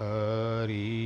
हरि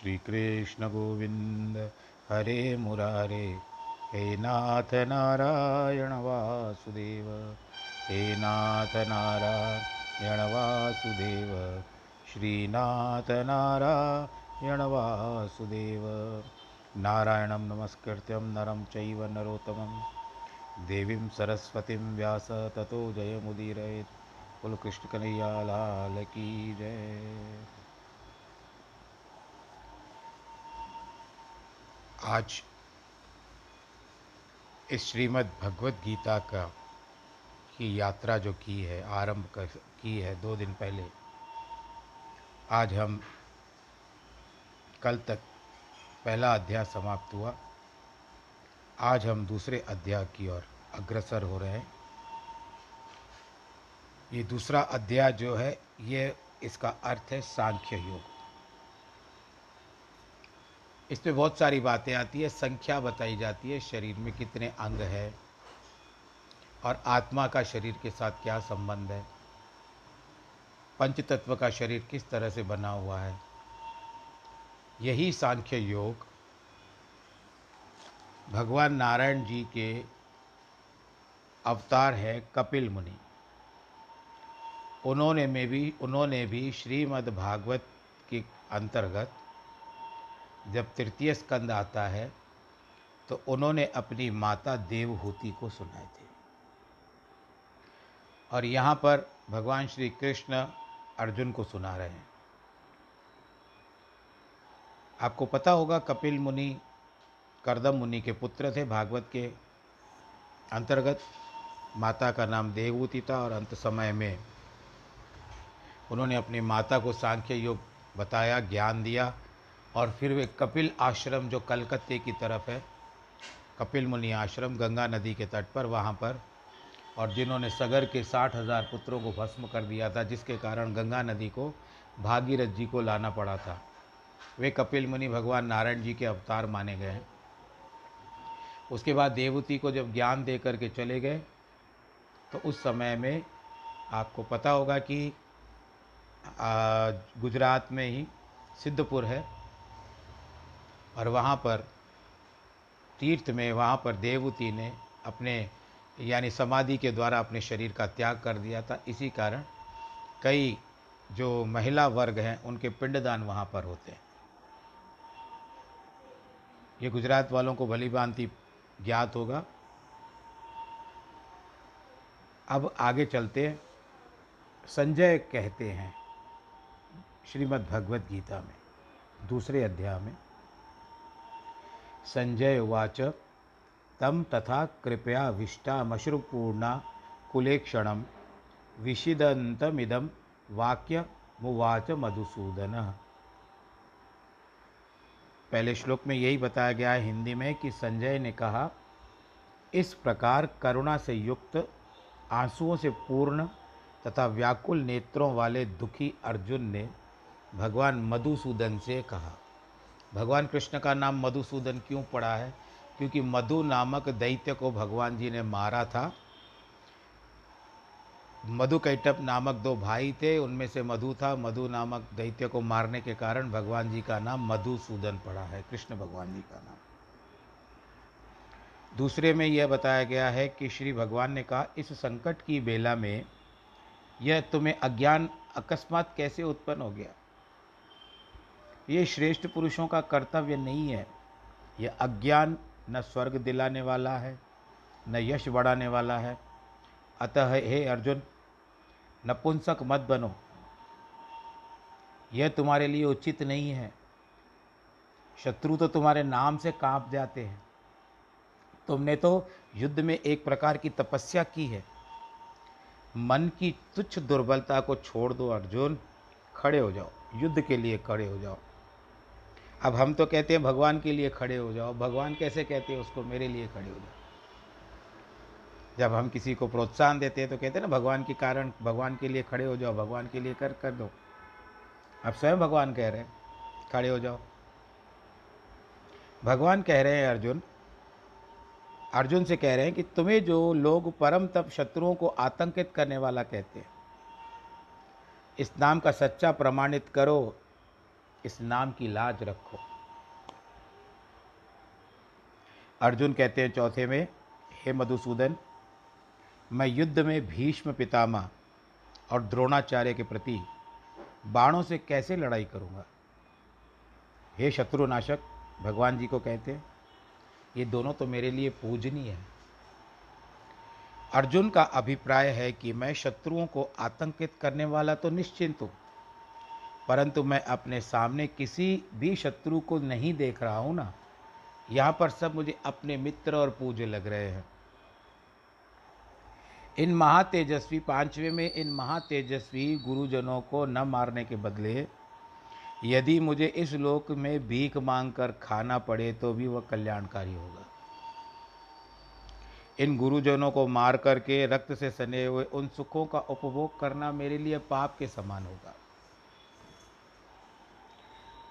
श्री कृष्ण गोविंद हरे मुरारे हे नाथ नारायण वासुदेव। हे नाथ नारायण वासुदेव। श्रीनाथ नारायण वासुदेव। नारायणं नमस्कृत्यं नरं चैव नरोत्तमं देवीं सरस्वतीं व्यास ततो जयमुदीरयेत्। बोलो कृष्ण कन्हैया लाल की जय आज इस श्रीमद् भगवत गीता का की यात्रा जो की है, आरंभ कर, की है दो दिन पहले, आज हम कल तक पहला अध्याय समाप्त हुआ। आज हम दूसरे अध्याय की ओर अग्रसर हो रहे हैं। ये दूसरा अध्याय जो है, ये इसका अर्थ है सांख्य योग। इसमें बहुत सारी बातें आती है, संख्या बताई जाती है, शरीर में कितने अंग है और आत्मा का शरीर के साथ क्या संबंध है? पंच तत्व का शरीर किस तरह से बना हुआ है? यही सांख्य योग भगवान नारायण जी के अवतार है कपिल मुनि। उन्होंने में भी, उन्होंने भी श्रीमद् भागवत के अंतर्गत जब तृतीय स्कंद आता है तो उन्होंने अपनी माता देवहूति को सुनाए थे। और यहाँ पर भगवान श्री कृष्ण अर्जुन को सुना रहे हैं। आपको पता होगा, कपिल मुनि, करदम मुनि के पुत्र थे, भागवत के अंतर्गत माता का नाम देवहूति था, और अंत समय में उन्होंने अपनी माता को सांख्य योग बताया, ज्ञान दिया और फिर वे कपिल आश्रम, जो कलकत्ते की तरफ़ है, कपिल मुनि आश्रम, गंगा नदी के तट पर, वहाँ पर, और जिन्होंने सगर के साठ हज़ार पुत्रों को भस्म कर दिया था, जिसके कारण गंगा नदी को भागीरथ जी को लाना पड़ा था। वे कपिल मुनि भगवान नारायण जी के अवतार माने गए हैं। उसके बाद देवती को जब ज्ञान दे करके चले गए तो उस समय में आपको पता होगा कि गुजरात में ही सिद्धपुर है। और वहाँ पर तीर्थ में, वहाँ पर देवती ने अपने, यानी समाधि के द्वारा अपने शरीर का त्याग कर दिया था। इसी कारण कई जो महिला वर्ग हैं, उनके पिंडदान वहाँ पर होते हैं। ये गुजरात वालों को भली भांति ज्ञात होगा। अब आगे चलते संजय कहते हैं श्रीमद् भगवत गीता में, दूसरे अध्याय में। संजय उवाच तम तथा कृपया विष्टामश्रुपूर्णा कुलेक्षण विषिदंतमिदम वाक्य मुवाच मधुसूदन पहले श्लोक में यही बताया गया है हिंदी में कि संजय ने कहा, इस प्रकार करुणा से युक्त, आंसुओं से पूर्ण तथा व्याकुल नेत्रों वाले दुखी अर्जुन ने भगवान मधुसूदन से कहा। भगवान कृष्ण का नाम मधुसूदन क्यों पड़ा है? क्योंकि मधु नामक दैत्य को भगवान जी ने मारा था। मधु कैटप नामक दो भाई थे, उनमें से मधु था। मधु नामक दैत्य को मारने के कारण भगवान जी का नाम मधुसूदन पड़ा है, कृष्ण भगवान जी का नाम। दूसरे में यह बताया गया है कि श्री भगवान ने कहा, इस संकट की बेला में यह तुम्हें अज्ञान अकस्मात कैसे उत्पन्न हो गया? ये श्रेष्ठ पुरुषों का कर्तव्य नहीं है। यह अज्ञान न स्वर्ग दिलाने वाला है, न यश बढ़ाने वाला है। अतः हे अर्जुन नपुंसक मत बनो। यह तुम्हारे लिए उचित नहीं है। शत्रु तो तुम्हारे नाम से काँप जाते हैं। तुमने तो युद्ध में एक प्रकार की तपस्या की है। मन की तुच्छ दुर्बलता को छोड़ दो अर्जुन। खड़े हो जाओ। युद्ध के लिए खड़े हो जाओ। अब हम तो कहते हैं भगवान के लिए खड़े हो जाओ। भगवान कैसे कहते हैं उसको, मेरे लिए खड़े हो जाओ। जब हम किसी को प्रोत्साहन देते हैं तो कहते हैं ना, भगवान के कारण, भगवान के लिए खड़े हो जाओ, भगवान के लिए कर कर दो। अब स्वयं भगवान कह रहे हैं, खड़े हो जाओ। भगवान कह रहे हैं अर्जुन अर्जुन से कह रहे हैं कि तुम्हें जो लोग परम तप शत्रुओं को आतंकित करने वाला कहते हैं, इस नाम का सच्चा प्रमाणित करो इस नाम की लाज रखो। अर्जुन कहते हैं चौथे में, हे मधुसूदन, मैं युद्ध में भीष्म पितामह और द्रोणाचार्य के प्रति बाणों से कैसे लड़ाई करूँगा? हे शत्रुनाशक, भगवान जी को कहते हैं, ये दोनों तो मेरे लिए पूजनीय है। अर्जुन का अभिप्राय है कि मैं शत्रुओं को आतंकित करने वाला तो निश्चिंत हूँ परंतु मैं अपने सामने किसी भी शत्रु को नहीं देख रहा हूँ ना। यहाँ पर सब मुझे अपने मित्र और पूज्य लग रहे हैं। इन महातेजस्वी, पांचवे में इन महातेजस्वी गुरुजनों को न मारने के बदले, यदि मुझे इस लोक में भीख मांग कर खाना पड़े तो भी वह कल्याणकारी होगा। इन गुरुजनों को मार करके रक्त से सने हुए उन सुखों का उपभोग करना मेरे लिए पाप के समान होगा।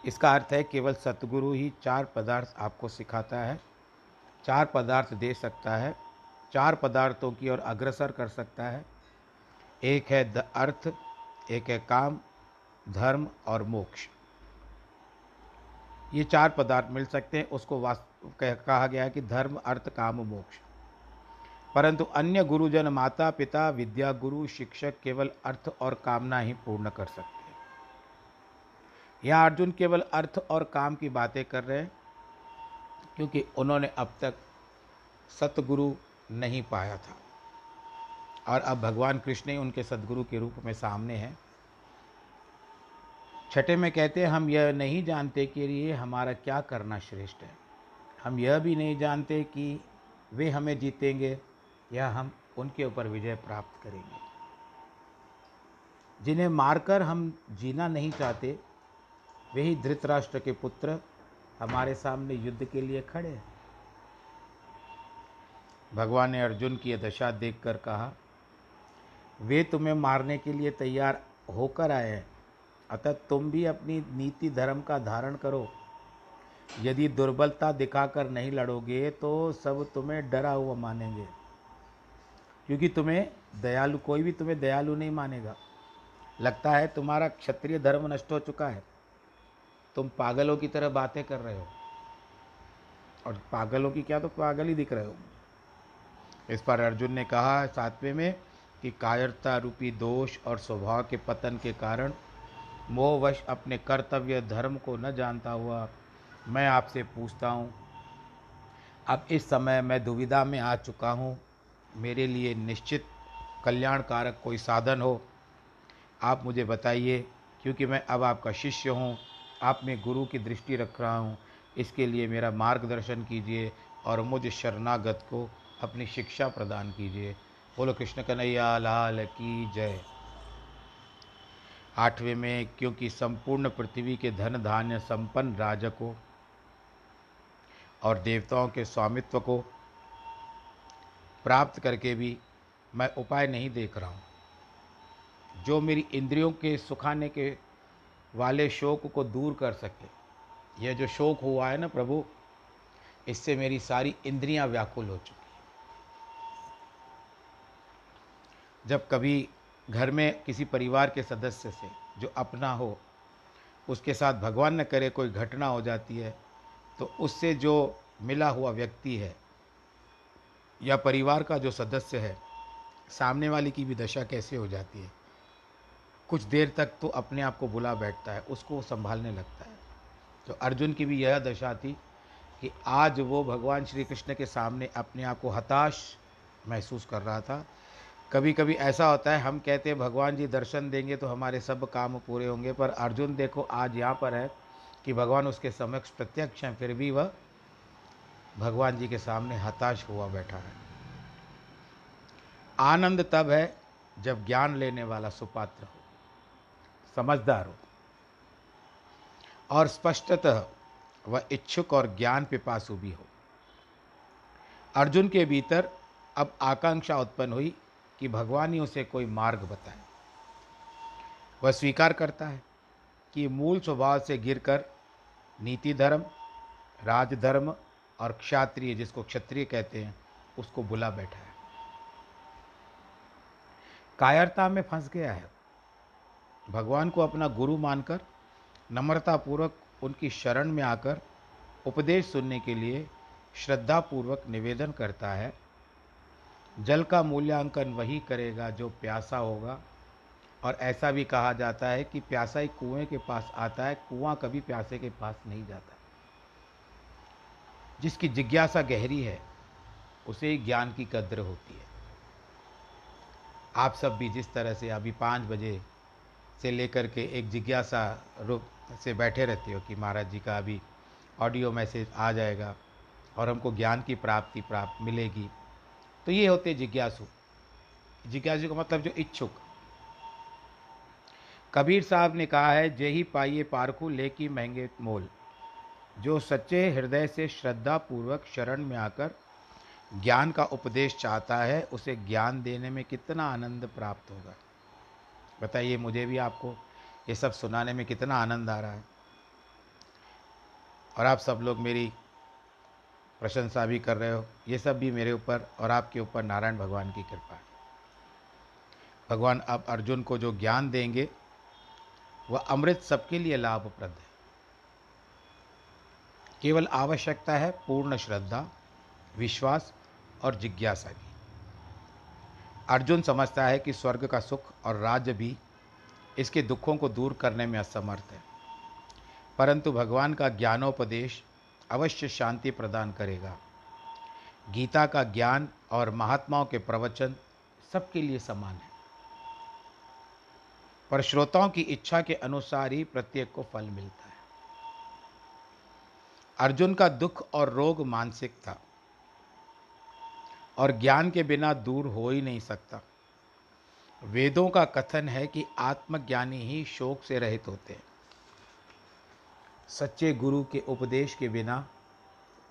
इसका अर्थ है केवल सतगुरु ही चार पदार्थ आपको सिखाता है, चार पदार्थ दे सकता है, चार पदार्थों की ओर अग्रसर कर सकता है। एक है द अर्थ, एक है काम, धर्म और मोक्ष। ये चार पदार्थ मिल सकते हैं, उसको वास्तव कहा गया है कि धर्म, अर्थ, काम, मोक्ष। परंतु अन्य गुरुजन माता पिता विद्या गुरु शिक्षक केवल अर्थ और कामना ही पूर्ण कर सकते यहाँ अर्जुन केवल अर्थ और काम की बातें कर रहे हैं, क्योंकि उन्होंने अब तक सतगुरु नहीं पाया था। और अब भगवान कृष्ण ही उनके सदगुरु के रूप में सामने हैं। छठे में कहते हैं, हम यह नहीं जानते कि ये हमारा क्या करना श्रेष्ठ है। हम यह भी नहीं जानते कि वे हमें जीतेंगे या हम उनके ऊपर विजय प्राप्त करेंगे। जिन्हें मारकर हम जीना नहीं चाहते वही धृतराष्ट्र के पुत्र हमारे सामने युद्ध के लिए खड़े हैं। भगवान ने अर्जुन की दशा देखकर कहा, वे तुम्हें मारने के लिए तैयार होकर आए हैं। अतः तुम भी अपनी नीति धर्म का धारण करो। यदि दुर्बलता दिखाकर नहीं लड़ोगे तो सब तुम्हें डरा हुआ मानेंगे। क्योंकि तुम्हें दयालु, कोई भी तुम्हें दयालु नहीं मानेगा। लगता है तुम्हारा क्षत्रिय धर्म नष्ट हो चुका है। तुम पागलों की तरह बातें कर रहे हो। और पागलों की क्या तो पागल ही दिख रहे हो। इस पर अर्जुन ने कहा सातवें में कि कायरता रूपी दोष और स्वभाव के पतन के कारण मोहवश अपने कर्तव्य धर्म को न जानता हुआ मैं आपसे पूछता हूँ, अब इस समय मैं दुविधा में आ चुका हूँ। मेरे लिए निश्चित कल्याणकारक कोई साधन हो। आप मुझे बताइए, क्योंकि मैं अब आपका शिष्य हूँ आप में गुरु की दृष्टि रख रहा हूँ। इसके लिए मेरा मार्गदर्शन कीजिए और मुझ शरणागत को अपनी शिक्षा प्रदान कीजिए। बोलो कृष्ण कन्हैया, लाल की जय। आठवें में, क्योंकि संपूर्ण पृथ्वी के धन धान्य संपन्न राजकों और देवताओं के स्वामित्व को प्राप्त करके भी मैं उपाय नहीं देख रहा हूँ। जो मेरी इंद्रियों के सुखाने के वाले शोक को दूर कर सके। यह जो शोक हुआ है ना प्रभु, इससे मेरी सारी इंद्रियाँ व्याकुल हो चुकी जब कभी घर में किसी परिवार के सदस्य से जो अपना हो, उसके साथ भगवान न करे, कोई घटना हो जाती है तो उससे जो मिला हुआ व्यक्ति है, या परिवार का जो सदस्य है, सामने वाले की भी दशा कैसे हो जाती है? कुछ देर तक तो अपने आप को बुला बैठता है, उसको संभालने लगता है। तो अर्जुन की भी यह दशा थी कि आज वो भगवान श्री कृष्ण के सामने अपने आप को हताश महसूस कर रहा था। कभी कभी ऐसा होता है, हम कहते हैं, भगवान जी दर्शन देंगे तो हमारे सब काम पूरे होंगे। पर अर्जुन देखो, आज यहाँ पर है कि भगवान उसके समक्ष प्रत्यक्ष हैं, फिर भी वह भगवान जी के सामने हताश हुआ बैठा है। आनंद तब है जब ज्ञान लेने वाला सुपात्र हो। समझदार हो। और स्पष्टतः वह इच्छुक और ज्ञान पिपासु भी हो। अर्जुन के भीतर अब आकांक्षा उत्पन्न हुई कि भगवान ही उसे कोई मार्ग बताए। वह स्वीकार करता है कि मूल स्वभाव से गिरकर नीति धर्म, राजधर्म और क्षात्रिय जिसको क्षत्रिय कहते हैं, उसको बुला बैठा है। कायरता में फंस गया है। भगवान को अपना गुरु मानकर, नम्रतापूर्वक उनकी शरण में आकर उपदेश सुनने के लिए श्रद्धापूर्वक निवेदन करता है। जल का मूल्यांकन वही करेगा जो प्यासा होगा। और ऐसा भी कहा जाता है कि प्यासा ही कुएँ के पास आता है, कुआँ कभी प्यासे के पास नहीं जाता। जिसकी जिज्ञासा गहरी है, उसे ही ज्ञान की कद्र होती है। आप सब भी जिस तरह से अभी पाँच बजे से लेकर के एक जिज्ञासा रूप से बैठे रहते हो कि महाराज जी का अभी ऑडियो मैसेज आ जाएगा और हमको ज्ञान की प्राप्ति प्राप्त मिलेगी। तो ये होते जिज्ञासु। जिज्ञासु का मतलब जो इच्छुक। कबीर साहब ने कहा है, जे ही पाइए पारखू लेकी महँगे मोल। जो सच्चे हृदय से श्रद्धा पूर्वक शरण में आकर ज्ञान का उपदेश चाहता है, उसे ज्ञान देने में कितना आनंद प्राप्त होगा? बताइए, मुझे भी आपको ये सब सुनाने में कितना आनंद आ रहा है। और आप सब लोग मेरी प्रशंसा भी कर रहे हो, ये सब भी मेरे ऊपर और आपके ऊपर नारायण भगवान की कृपा है। भगवान अब अर्जुन को जो ज्ञान देंगे, वह अमृत सबके लिए लाभप्रद है। केवल आवश्यकता है पूर्ण श्रद्धा, विश्वास और जिज्ञासा की। अर्जुन समझता है कि स्वर्ग का सुख और राज्य भी इसके दुखों को दूर करने में असमर्थ है। परंतु भगवान का ज्ञानोपदेश अवश्य शांति प्रदान करेगा। गीता का ज्ञान और महात्माओं के प्रवचन सबके लिए समान है। पर श्रोताओं की इच्छा के अनुसार ही प्रत्येक को फल मिलता है। अर्जुन का दुख और रोग मानसिक था। और ज्ञान के बिना दूर हो ही नहीं सकता। वेदों का कथन है कि आत्मज्ञानी ही शोक से रहित होते हैं। सच्चे गुरु के उपदेश के बिना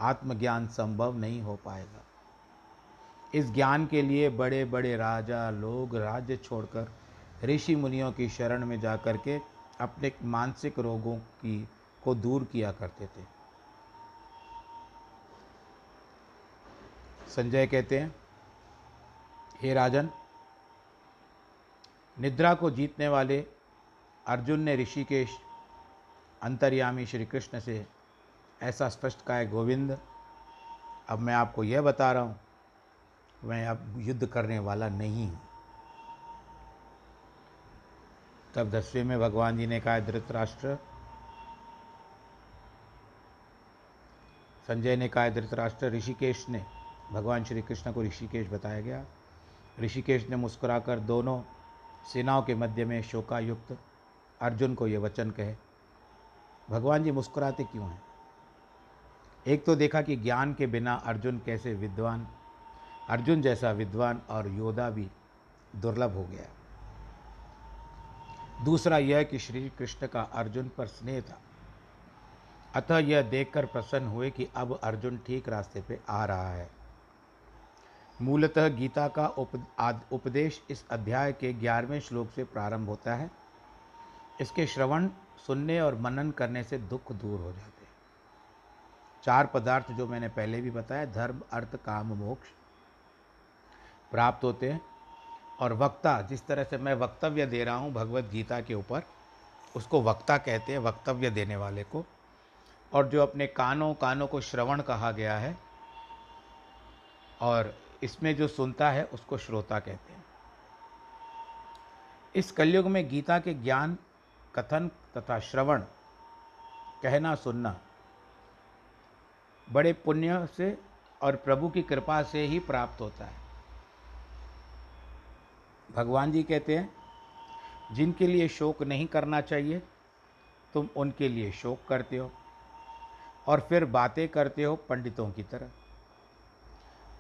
आत्मज्ञान संभव नहीं हो पाएगा। इस ज्ञान के लिए बड़े बड़े राजा, लोग राज्य छोड़कर, ऋषि मुनियों की शरण में जाकर के अपने मानसिक रोगों की को दूर किया करते थे। संजय कहते हैं, हे राजन, निद्रा को जीतने वाले अर्जुन ने ऋषिकेश अंतर्यामी श्री कृष्ण से ऐसा स्पष्ट कहा है गोविंद, अब मैं आपको यह बता रहा हूँ, मैं अब युद्ध करने वाला नहीं हूँ। तब दसवें में भगवान जी ने कहा, धृतराष्ट्र। संजय ने कहा, धृतराष्ट्र ऋषिकेश ने भगवान श्री कृष्ण को ऋषिकेश बताया गया। ऋषिकेश ने मुस्कुराकर दोनों सेनाओं के मध्य में शोकायुक्त अर्जुन को ये वचन कहे, भगवान जी मुस्कुराते क्यों हैं? एक तो देखा कि ज्ञान के बिना अर्जुन कैसे विद्वान, अर्जुन जैसा विद्वान और योद्धा भी दुर्लभ हो गया। दूसरा यह कि श्री कृष्ण का अर्जुन पर स्नेह था। अतः यह देखकर प्रसन्न हुए कि अब अर्जुन ठीक रास्ते पे आ रहा है। मूलतः गीता का उप, उपदेश इस अध्याय के ग्यारहवें श्लोक से प्रारंभ होता है। इसके श्रवण सुनने और मनन करने से दुख दूर हो जाते हैं। चार पदार्थ जो मैंने पहले भी बताया धर्म अर्थ काम मोक्ष प्राप्त होते हैं। और वक्ता जिस तरह से मैं वक्तव्य दे रहा हूँ भगवत गीता के ऊपर उसको वक्ता कहते हैं वक्तव्य देने वाले को। और जो अपने कानों कानों को श्रवण कहा गया है और इसमें जो सुनता है, उसको श्रोता कहते हैं। इस कलयुग में गीता के ज्ञान, कथन तथा श्रवण, कहना, सुनना, बड़े पुण्य से और प्रभु की कृपा से ही प्राप्त होता है। भगवान जी कहते हैं, जिनके लिए शोक नहीं करना चाहिए, तुम उनके लिए शोक करते हो और फिर बातें करते हो पंडितों की तरह।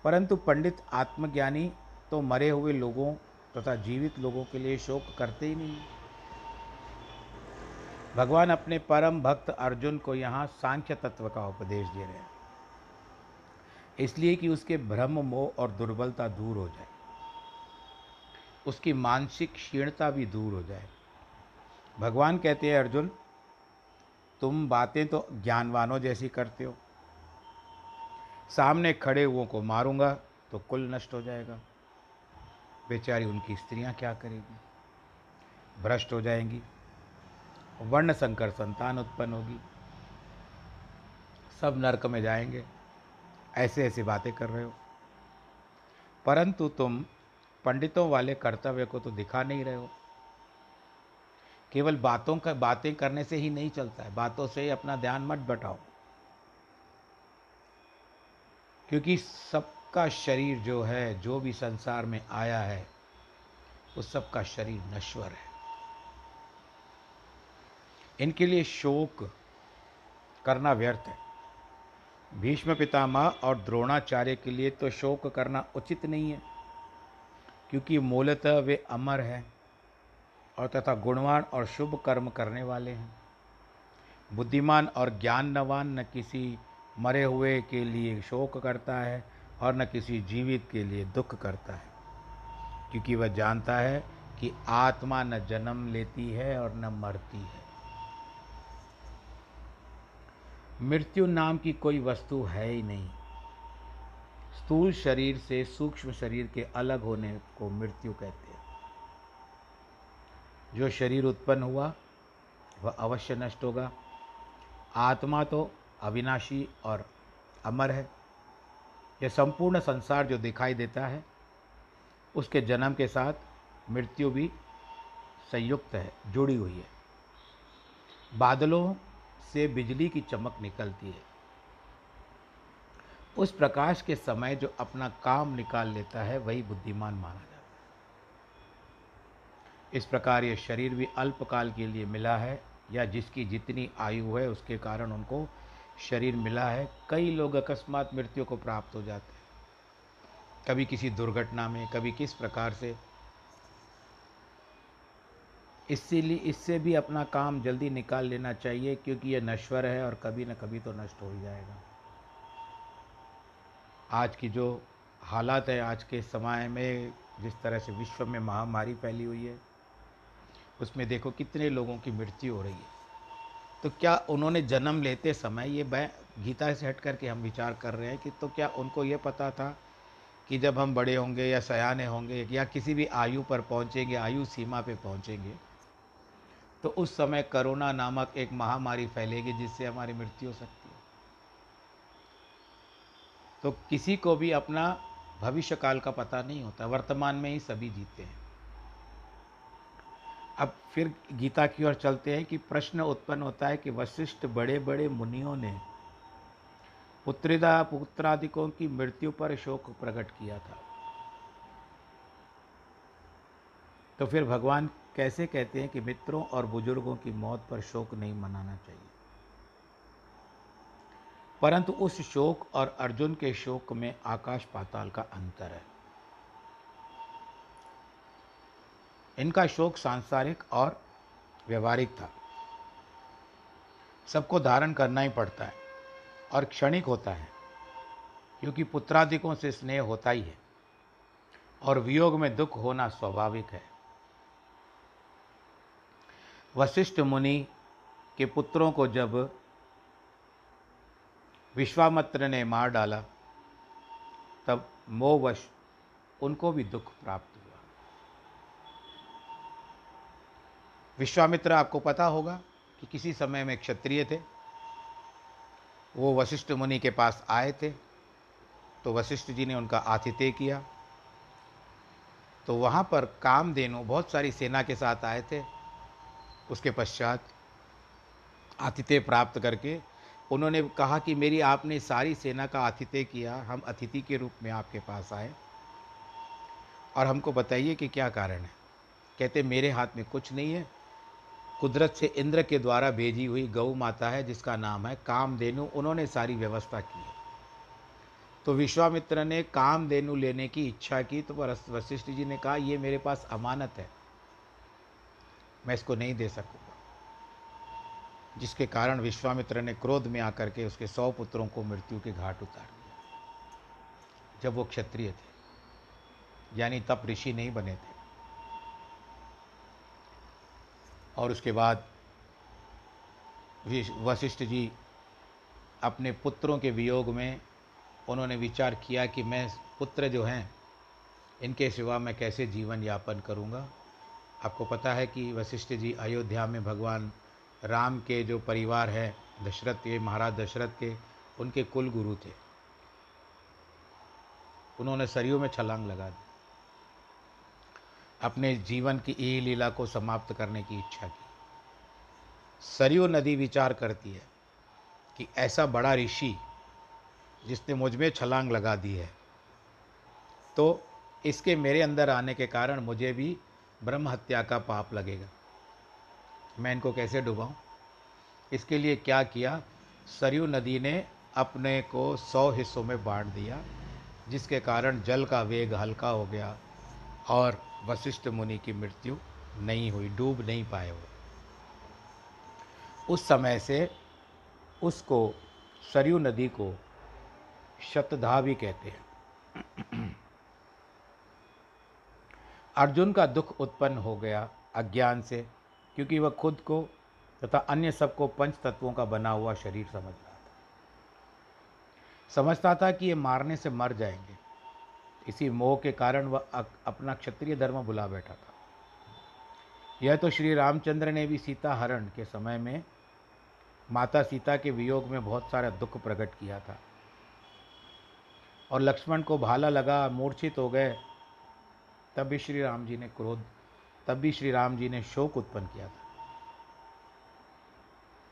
परंतु पंडित आत्मज्ञानी तो मरे हुए लोगों तथा जीवित लोगों के लिए शोक करते ही नहीं। भगवान अपने परम भक्त अर्जुन को यहाँ सांख्य तत्व का उपदेश दे रहे हैं। इसलिए कि उसके भ्रम, मोह और दुर्बलता दूर हो जाए। उसकी मानसिक क्षीणता भी दूर हो जाए। भगवान कहते हैं, अर्जुन, तुम बातें तो ज्ञानवानों जैसी करते हो। सामने खड़े हुओं को मारूँगा तो कुल नष्ट हो जाएगा। बेचारी उनकी स्त्रियाँ क्या करेगी? भ्रष्ट हो जाएँगी। वर्ण संकर संतान उत्पन्न होगी। सब नरक में जाएँगे। ऐसे ऐसी बातें कर रहे हो। परंतु तुम पंडितों वाले कर्तव्य को तो दिखा नहीं रहे हो। केवल बातों का, बातें करने से ही नहीं चलता है। बातों से ही अपना ध्यान मत बटाओ। क्योंकि सबका शरीर जो है, जो भी संसार में आया है उस सबका शरीर नश्वर है। इनके लिए शोक करना व्यर्थ है। भीष्म पितामह और द्रोणाचार्य के लिए तो शोक करना उचित नहीं है, क्योंकि मूलतः वे अमर हैं और तथा गुणवान और शुभ कर्म करने वाले हैं। बुद्धिमान और ज्ञानवान न किसी मरे हुए के लिए शोक करता है और न किसी जीवित के लिए दुख करता है, क्योंकि वह जानता है कि आत्मा न जन्म लेती है और न मरती है। मृत्यु नाम की कोई वस्तु है ही नहीं। स्थूल शरीर से सूक्ष्म शरीर के अलग होने को मृत्यु कहते हैं। जो शरीर उत्पन्न हुआ, वह अवश्य नष्ट होगा। आत्मा तो अविनाशी और अमर है। यह संपूर्ण संसार जो दिखाई देता है, उसके जन्म के साथ मृत्यु भी संयुक्त है, जुड़ी हुई है। बादलों से बिजली की चमक निकलती है। उस प्रकाश के समय जो अपना काम निकाल लेता है, वही बुद्धिमान माना जाता है। इस प्रकार ये शरीर भी अल्पकाल के लिए मिला है, या जिसकी जितनी आयु है, उसके कारण उनको शरीर मिला है, कई लोग अकस्मात मृत्यु को प्राप्त हो जाते हैं। कभी किसी दुर्घटना में, कभी किस प्रकार से। इसीलिए इससे भी अपना काम जल्दी निकाल लेना चाहिए, क्योंकि यह नश्वर है और कभी न कभी तो नष्ट हो ही जाएगा। आज की जो हालात है, आज के समय में, जिस तरह से विश्व में महामारी फैली हुई है, उसमें देखो कितने लोगों की मृत्यु हो रही है। तो क्या उन्होंने जन्म लेते समय ये बै, गीता से हट करके हम विचार कर रहे हैं कि तो क्या उनको ये पता था कि जब हम बड़े होंगे या सयाने होंगे या किसी भी आयु पर पहुँचेंगे, आयु सीमा पे पहुँचेंगे तो उस समय कोरोना नामक एक महामारी फैलेगी जिससे हमारी मृत्यु हो सकती है। तो किसी को भी अपना भविष्य काल का पता नहीं होता, वर्तमान में ही सभी जीते हैं। अब फिर गीता की ओर चलते हैं कि प्रश्न उत्पन्न होता है कि वशिष्ठ बड़े बड़े मुनियों ने पुत्रिदा पुत्रादिकों की मृत्यु पर शोक प्रकट किया था। तो फिर भगवान कैसे कहते हैं कि मित्रों और बुज़ुर्गों की मौत पर शोक नहीं मनाना चाहिए? परंतु उस शोक और अर्जुन के शोक में आकाश पाताल का अंतर है। इनका शोक सांसारिक और व्यवहारिक था। सबको धारण करना ही पड़ता है और क्षणिक होता है, क्योंकि पुत्रादिकों से स्नेह होता ही है और वियोग में दुख होना स्वाभाविक है। वशिष्ठ मुनि के पुत्रों को जब विश्वामित्र ने मार डाला, तब मोहवश उनको भी दुख प्राप्त हुआ विश्वामित्र, आपको पता होगा कि किसी समय में क्षत्रिय थे। वो वशिष्ठ मुनि के पास आए थे तो वशिष्ठ जी ने उनका आतिथ्य किया। तो वहाँ पर कामधेनु, बहुत सारी सेना के साथ आए थे। उसके पश्चात आतिथ्य प्राप्त करके उन्होंने कहा कि मेरी आपने सारी सेना का आतिथ्य किया, हम अतिथि के रूप में आपके पास आए। और हमको बताइए कि क्या कारण है? कहते, मेरे हाथ में कुछ नहीं है। कुदरत से इंद्र के द्वारा भेजी हुई गौ माता है, जिसका नाम है कामधेनु। उन्होंने सारी व्यवस्था की है। तो विश्वामित्र ने कामधेनु लेने की इच्छा की तो वशिष्ठ जी ने कहा, ये मेरे पास अमानत है। मैं इसको नहीं दे सकूँगा। जिसके कारण विश्वामित्र ने क्रोध में आकर के उसके सौ पुत्रों को मृत्यु के घाट उतार दिया। जब वो क्षत्रिय थे, यानी तब ऋषि नहीं बने थे और उसके बाद वशिष्ठ जी अपने पुत्रों के वियोग में उन्होंने विचार किया कि मैं पुत्र जो हैं, इनके सिवा मैं कैसे जीवन यापन करूँगा। आपको पता है कि वशिष्ठ जी अयोध्या में भगवान राम के जो परिवार है, दशरथ के, महाराज दशरथ के, उनके कुल गुरु थे। उन्होंने सरयू में छलांग लगा दी। अपने जीवन की ई लीला को समाप्त करने की इच्छा की। सरयू नदी विचार करती है कि ऐसा बड़ा ऋषि जिसने मुझमें छलांग लगा दी है तो इसके मेरे अंदर आने के कारण मुझे भी ब्रह्म हत्या का पाप लगेगा। मैं इनको कैसे डुबाऊँ? इसके लिए क्या किया? सरयू नदी ने अपने को सौ हिस्सों में बांट दिया, जिसके कारण जल का वेग हल्का हो गया और वशिष्ठ मुनि की मृत्यु नहीं हुई, डूब नहीं पाए वो। उस समय से उसको सरयू नदी को शतधा भी कहते हैं। अर्जुन का दुख उत्पन्न हो गया अज्ञान से, क्योंकि वह खुद को तथा अन्य सबको पंच तत्वों का बना हुआ शरीर समझ रहा था। समझता था कि ये मारने से मर जाएँगे। इसी मोह के कारण वह अपना क्षत्रिय धर्म भुला बैठा था। यह तो श्री रामचंद्र ने भी सीता हरण के समय में माता सीता के वियोग में बहुत सारा दुख प्रकट किया था। और लक्ष्मण को भाला लगा, मूर्छित हो गए, तब भी श्री राम जी ने क्रोध, तब भी श्री राम जी ने शोक उत्पन्न किया था।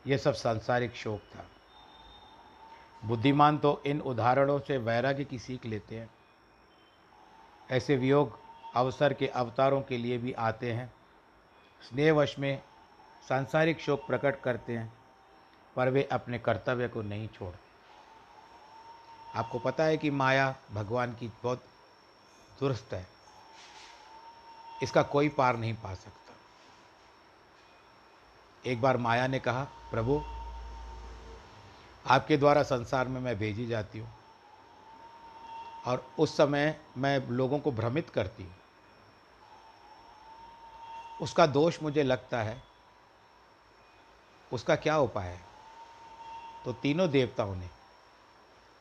यह सब सांसारिक शोक था। बुद्धिमान तो इन उदाहरणों से वैराग्य की सीख लेते हैं। ऐसे वियोग अवसर के अवतारों के लिए भी आते हैं। स्नेहवश में सांसारिक शोक प्रकट करते हैं, पर वे अपने कर्तव्य को नहीं छोड़ते आपको पता है कि माया भगवान की बहुत दुरुस्त है। इसका कोई पार नहीं पा सकता। एक बार माया ने कहा, प्रभु, आपके द्वारा संसार में मैं भेजी जाती हूँ। और उस समय मैं लोगों को भ्रमित करती हूँ। उसका दोष मुझे लगता है। उसका क्या उपाय है? तो तीनों देवताओं ने,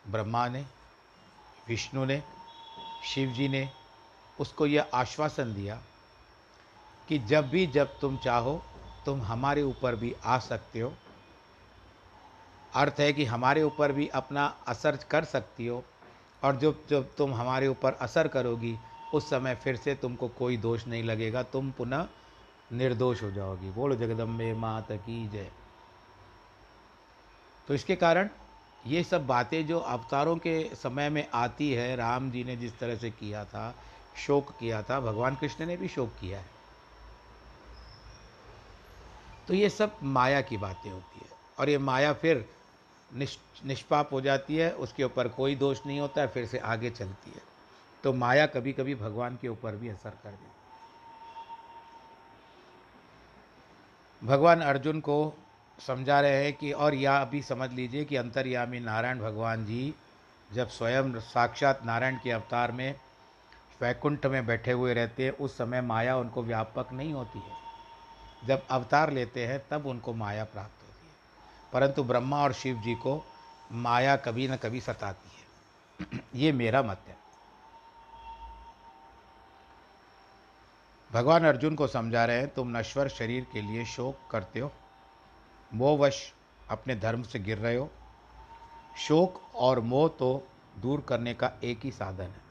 ब्रह्मा ने, विष्णु ने, शिव जी ने उसको यह आश्वासन दिया कि जब भी जब तुम चाहो, तुम हमारे ऊपर भी आ सकते हो। अर्थ है कि हमारे ऊपर भी अपना असर कर सकती हो। और जब जब तुम हमारे ऊपर असर करोगी, उस समय फिर से तुमको कोई दोष नहीं लगेगा, तुम पुनः निर्दोष हो जाओगी। बोलो, जगदम्बे मात की जय। तो इसके कारण ये सब बातें जो अवतारों के समय में आती है, राम जी ने जिस तरह से किया था, शोक किया था, भगवान कृष्ण ने भी शोक किया है। तो ये सब माया की बातें होती है। और ये माया फिर निष्पाप हो जाती है, उसके ऊपर कोई दोष नहीं होता है, फिर से आगे चलती है। तो माया कभी कभी भगवान के ऊपर भी असर कर देती भगवान अर्जुन को समझा रहे हैं कि, और यह भी समझ लीजिए कि अंतर्यामी नारायण भगवान जी जब स्वयं साक्षात नारायण के अवतार में वैकुंठ में बैठे हुए रहते हैं, उस समय माया उनको व्यापक नहीं होती है। जब अवतार लेते हैं, तब उनको माया प्राप्त परंतु ब्रह्मा और शिव जी को माया कभी न कभी सताती है। ये मेरा मत है। भगवान अर्जुन को समझा रहे हैं, तुम नश्वर शरीर के लिए शोक करते हो। मोहवश अपने धर्म से गिर रहे हो। शोक और मोह तो दूर करने का एक ही साधन है।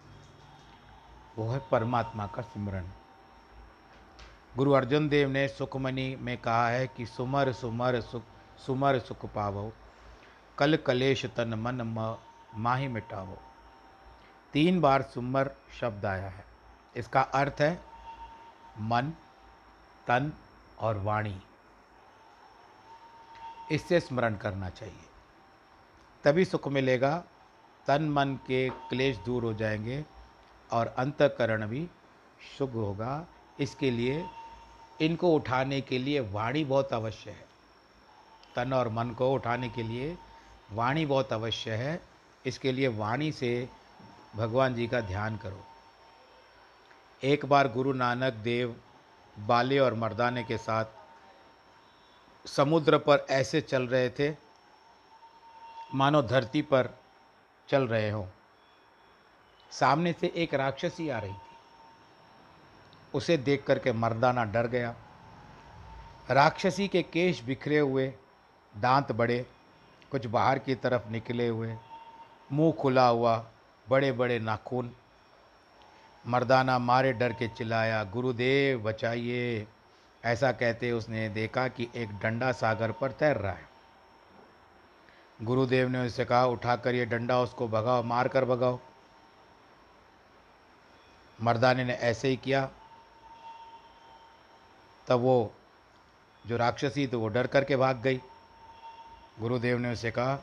वो है परमात्मा का सिमरन। गुरु अर्जुन देव ने सुखमणि में कहा है कि सुमर सुमर सुख सुमर सुख पावो कल कलेश तन मन म, माही मिटावो। तीन बार सुमर शब्द आया है। इसका अर्थ है मन तन और वाणी। इससे स्मरण करना चाहिए। तभी सुख मिलेगा तन मन के क्लेश दूर हो जाएँगे और अंतकरण भी शुभ होगा। इसके लिए इनको उठाने के लिए वाणी बहुत अवश्य है। तन और मन को उठाने के लिए वाणी बहुत अवश्य है। इसके लिए वाणी से भगवान जी का ध्यान करो। एक बार गुरु नानक देव बाले और मर्दाने के साथ समुद्र पर ऐसे चल रहे थे, मानो धरती पर चल रहे हों। सामने से एक राक्षसी आ रही थी। उसे देख करके मर्दाना डर गया। राक्षसी के केश बिखरे हुए दांत बड़े, कुछ बाहर की तरफ़ निकले हुए, मुँह खुला हुआ बड़े बड़े नाखून। मर्दाना मारे डर के चिल्लाया, गुरुदेव, बचाइए। ऐसा कहते उसने देखा कि एक डंडा सागर पर तैर रहा है। गुरुदेव ने उससे कहा, उठाकर ये डंडा उसको भगाओ मार कर भगाओ। मर्दाने ने ऐसे ही किया। तब वो, जो राक्षसी तो वो डर करके भाग गई। गुरुदेव ने उसे कहा,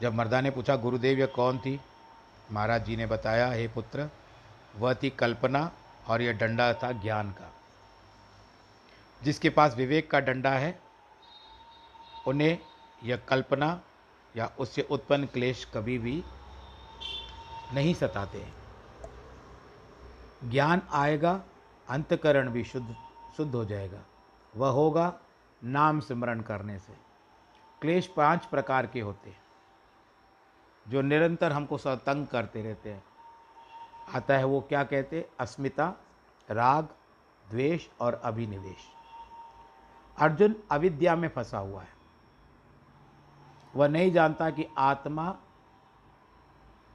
जब मर्दा ने पूछा, गुरुदेव, यह कौन थी? महाराज जी ने बताया, हे पुत्र, वह थी कल्पना और यह डंडा था ज्ञान का। जिसके पास विवेक का डंडा है, उन्हें यह कल्पना या उससे उत्पन्न क्लेश कभी भी नहीं सताते ज्ञान आएगा, अंतकरण भी शुद्ध शुद्ध हो जाएगा। वह होगा नाम सिमरण करने से। क्लेश पाँच प्रकार के होते हैं, जो निरंतर हमको तंग करते रहते हैं। आता है वो क्या कहते हैं? अस्मिता, राग, द्वेष और अभिनिवेश। अर्जुन अविद्या में फंसा हुआ है। वह नहीं जानता कि आत्मा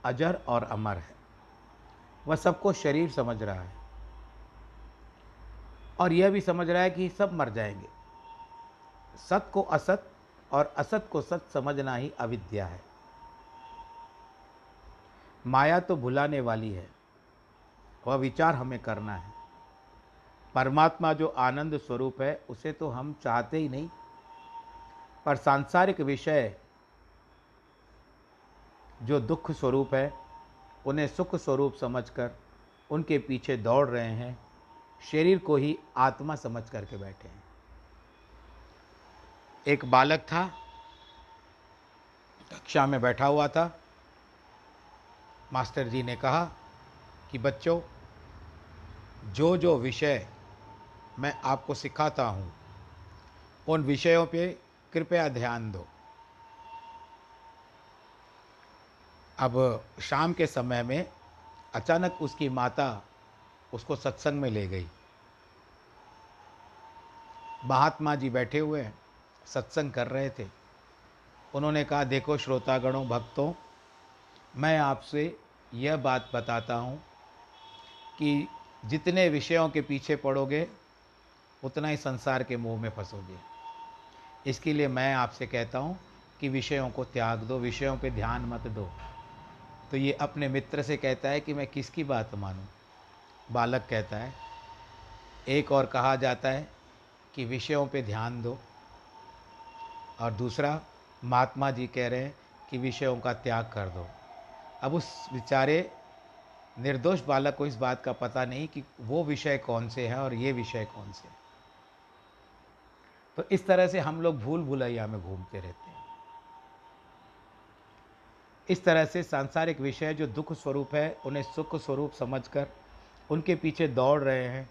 अजर और अमर है। वह सबको शरीर समझ रहा है और यह भी समझ रहा है कि सब मर जाएँगे। सत को असत और असत को सत समझना ही अविद्या है। माया तो भुलाने वाली है, वह विचार हमें करना है। परमात्मा जो आनंद स्वरूप है, उसे तो हम चाहते ही नहीं। पर सांसारिक विषय जो दुख स्वरूप है, उन्हें सुख स्वरूप समझकर उनके पीछे दौड़ रहे हैं, शरीर को ही आत्मा समझ करके बैठे हैं। एक बालक था, कक्षा में बैठा हुआ था। मास्टर जी ने कहा कि बच्चों, जो जो विषय मैं आपको सिखाता हूँ, उन विषयों पे कृपया ध्यान दो। अब शाम के समय में अचानक उसकी माता उसको सत्संग में ले गई। महात्मा जी बैठे हुए हैं। सत्संग कर रहे थे। उन्होंने कहा, देखो श्रोतागणों, भक्तों, मैं आपसे यह बात बताता हूँ कि जितने विषयों के पीछे पड़ोगे, उतना ही संसार के मुँह में फंसोगे। इसके लिए मैं आपसे कहता हूँ कि विषयों को त्याग दो, विषयों पे ध्यान मत दो। तो ये अपने मित्र से कहता है कि मैं किसकी बात मानूं? बालक कहता है, एक और कहा जाता है कि विषयों पे ध्यान दो और दूसरा, महात्मा जी कह रहे हैं कि विषयों का त्याग कर दो। अब उस बेचारे निर्दोष बालक को इस बात का पता नहीं कि वो विषय कौन से हैं और ये विषय कौन से हैं। तो इस तरह से हम लोग भूल भुलैया में घूमते रहते हैं। इस तरह से सांसारिक विषय जो दुख स्वरूप है, उन्हें सुख स्वरूप समझकर उनके पीछे दौड़ रहे हैं।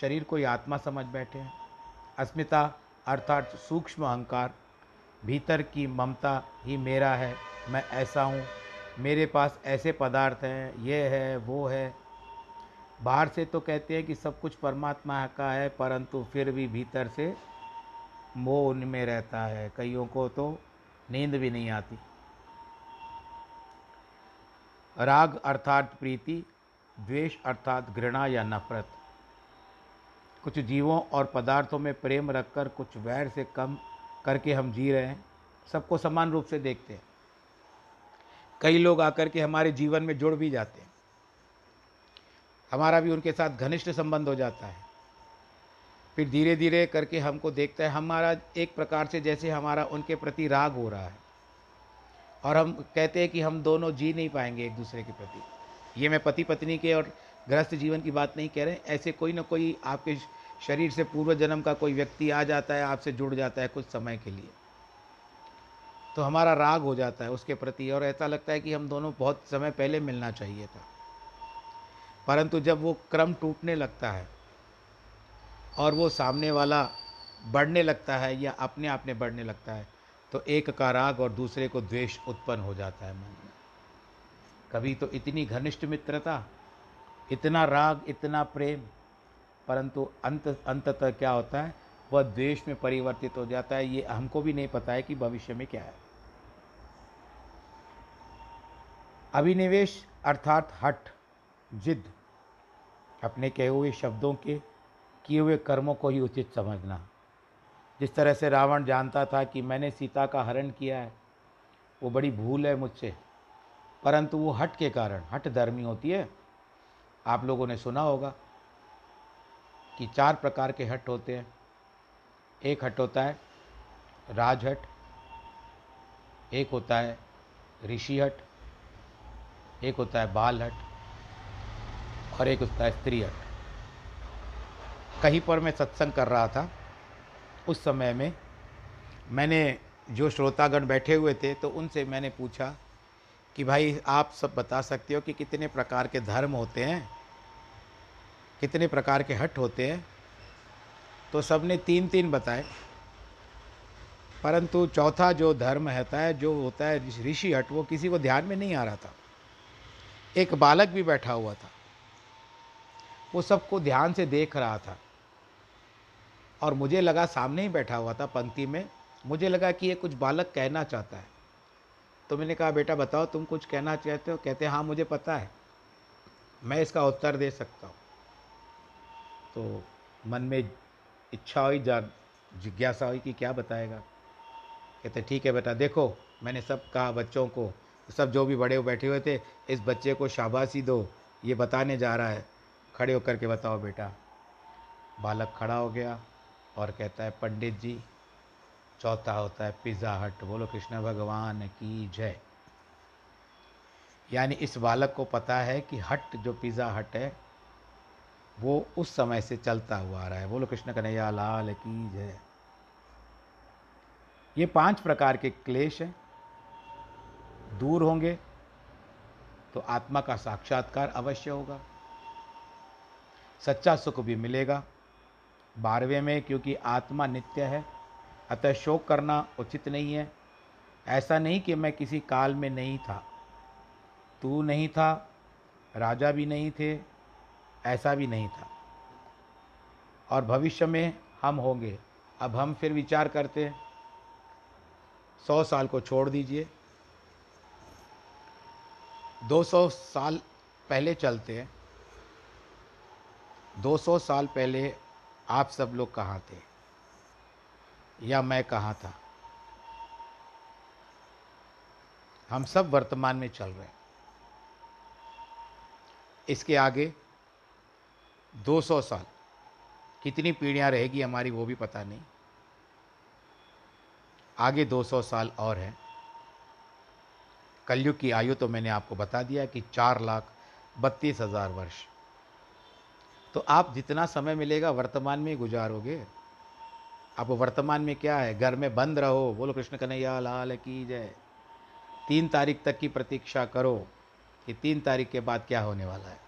शरीर को आत्मा समझ बैठे हैं। अस्मिता अर्थात सूक्ष्म अहंकार भीतर की ममता ही मेरा है, मैं ऐसा हूँ। मेरे पास ऐसे पदार्थ हैं, ये है, वो है। बाहर से तो कहते हैं कि सब कुछ परमात्मा का है, परंतु फिर भी भीतर से मोह उनमें रहता है। कईयों को तो नींद भी नहीं आती। राग अर्थात प्रीति, द्वेष अर्थात घृणा या नफरत। कुछ जीवों और पदार्थों में प्रेम रखकर कुछ वैर से कम करके हम जी रहे हैं, सबको समान रूप से देखते हैं। कई लोग आकर के हमारे जीवन में जुड़ भी जाते हैं। हमारा भी उनके साथ घनिष्ठ संबंध हो जाता है। फिर धीरे धीरे करके हमको देखता है, हमारा एक प्रकार से जैसे हमारा उनके प्रति राग हो रहा है। और हम कहते हैं कि हम दोनों जी नहीं पाएँगे एक दूसरे के प्रति। ये मैं पति पत्नी के और गृहस्थ जीवन की बात नहीं कह रहे ऐसे कोई ना कोई आपके शरीर से पूर्व जन्म का कोई व्यक्ति आ जाता है, आपसे जुड़ जाता है कुछ समय के लिए। तो हमारा राग हो जाता है उसके प्रति और ऐसा लगता है कि हम दोनों बहुत समय पहले मिलना चाहिए था। परंतु जब वो क्रम टूटने लगता है और वो सामने वाला बढ़ने लगता है या अपने आप में बढ़ने लगता है तो एक का राग और दूसरे को द्वेष उत्पन्न हो जाता है मन में। कभी तो इतनी घनिष्ठ मित्रता, इतना राग, इतना प्रेम परंतु अंत, अंततः क्या होता है? वह द्वेष में परिवर्तित हो जाता है। ये हमको भी नहीं पता है कि भविष्य में क्या है। अभिनिवेश अर्थात हट, जिद, अपने कहे हुए शब्दों के, किए हुए कर्मों को ही उचित समझना। जिस तरह से रावण जानता था कि मैंने सीता का हरण किया है, वो बड़ी भूल है मुझसे। परंतु वो हट के कारण, हट धर्मी होती है। आप लोगों ने सुना होगा। कि चार प्रकार के हट होते हैं। एक हट होता है राजहट एक होता है ऋषि हट, एक होता है बाल हट और एक होता है स्त्री हट। कहीं पर मैं सत्संग कर रहा था, उस समय में मैंने जो श्रोतागण बैठे हुए थे तो उनसे मैंने पूछा कि भाई आप सब बता सकते हो कि कितने प्रकार के धर्म होते हैं? कितने प्रकार के हट होते हैं तो सबने तीन तीन बताए। परंतु चौथा जो धर्म होता है, जो होता है ऋषि हट, वो किसी को ध्यान में नहीं आ रहा था। एक बालक भी बैठा हुआ था। वो सबको ध्यान से देख रहा था। और मुझे लगा सामने ही बैठा हुआ था पंक्ति में, मुझे लगा कि ये कुछ बालक कहना चाहता है। तो मैंने कहा, बेटा बताओ, तुम कुछ कहना चाहते हो? कहते हाँ मुझे पता है। मैं इसका उत्तर दे सकता हूँ। तो मन में इच्छा हुई, जा जिज्ञासा हुई कि क्या बताएगा? कहते, ठीक है बेटा, देखो, मैंने सब कहा बच्चों को, सब जो भी बड़े बैठे हुए थे, इस बच्चे को शाबाशी दो, ये बताने जा रहा है। खड़े होकर के बताओ बेटा। बालक खड़ा हो गया और कहता है, पंडित जी, चौथा होता है पिज़्ज़ा हट। बोलो, कृष्ण भगवान की जय। यानी इस बालक को पता है कि हट, जो पिज़्ज़ा हट है वो उस समय से चलता हुआ आ रहा है। बोलो, कृष्ण कन्हैया, लाल की जय। ये पाँच प्रकार के क्लेश हैं। दूर होंगे तो आत्मा का साक्षात्कार अवश्य होगा। सच्चा सुख भी मिलेगा बारहवें में, क्योंकि आत्मा नित्य है। अतः शोक करना उचित नहीं है। ऐसा नहीं कि मैं किसी काल में नहीं था। तू नहीं था, राजा भी नहीं थे ऐसा भी नहीं था। और भविष्य में हम होंगे। अब हम फिर विचार करते हैं। सौ साल को छोड़ दीजिए। दो सौ साल पहले चलते हैं। दो सौ साल पहले आप सब लोग कहाँ थे? या मैं कहाँ था? हम सब वर्तमान में चल रहे हैं। इसके आगे 200 साल। कितनी पीढ़ियाँ रहेगी हमारी वो भी पता नहीं। आगे 200 साल और है। कलयुग की आयु तो मैंने आपको बता दिया कि चार लाख बत्तीस हज़ार वर्ष। तो आप जितना समय मिलेगा वर्तमान में गुजारोगे। आप वर्तमान में क्या है? घर में बंद रहो, बोलो कृष्ण कन्हैया, लाल की जय। तीन तारीख तक की प्रतीक्षा करो कि तीन तारीख के बाद क्या होने वाला है?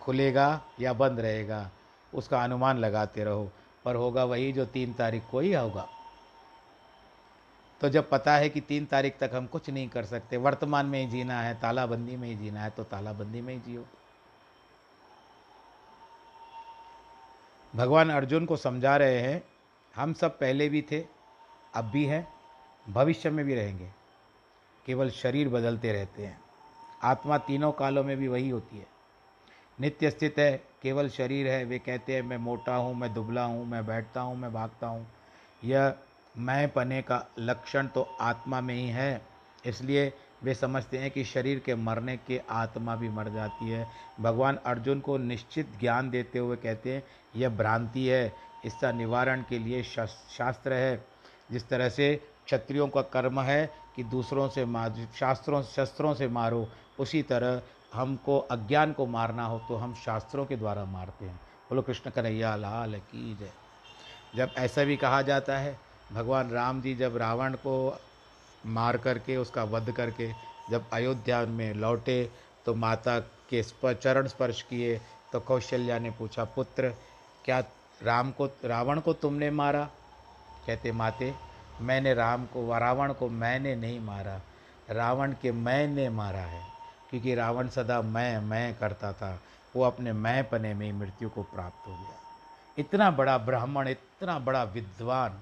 खुलेगा या बंद रहेगा, उसका अनुमान लगाते रहो। पर होगा वही जो तीन तारीख को ही होगा। तो जब पता है कि तीन तारीख तक हम कुछ नहीं कर सकते, वर्तमान में ही जीना है, तालाबंदी में ही जीना है तो तालाबंदी में ही जियो। भगवान अर्जुन को समझा रहे हैं, हम सब पहले भी थे, अब भी हैं, भविष्य में भी रहेंगे। केवल शरीर बदलते रहते हैं। आत्मा तीनों कालों में भी वही होती है। नित्य स्थित है, केवल शरीर है। वे कहते हैं, मैं मोटा हूँ, मैं दुबला हूँ, मैं बैठता हूँ, मैं भागता हूँ। यह मैं पने का लक्षण तो आत्मा में ही है। इसलिए वे समझते हैं कि शरीर के मरने के आत्मा भी मर जाती है। भगवान अर्जुन को निश्चित ज्ञान देते हुए कहते हैं, यह भ्रांति है। इसका निवारण के लिए शास्त्र है। जिस तरह से क्षत्रियों का कर्म है कि दूसरों से मार, शास्त्रों, शस्त्रों से मारो, उसी तरह हमको अज्ञान को मारना हो तो हम शास्त्रों के द्वारा मारते हैं। बोलो, कृष्ण कन्हैया, लाल की जय। जब ऐसा भी कहा जाता है, भगवान राम जी जब रावण को मार करके, उसका वध करके जब अयोध्या में लौटे तो माता के चरण स्पर्श किए तो कौशल्या ने पूछा, पुत्र, क्या राम को, रावण को तुमने मारा? कहते, माते, मैंने राम को, रावण को मैंने नहीं मारा। रावण के मैंने मारा है। क्योंकि रावण सदा मैं मैं करता था, वो अपने मैं पने में ही मृत्यु को प्राप्त हो गया। इतना बड़ा ब्राह्मण, इतना बड़ा विद्वान,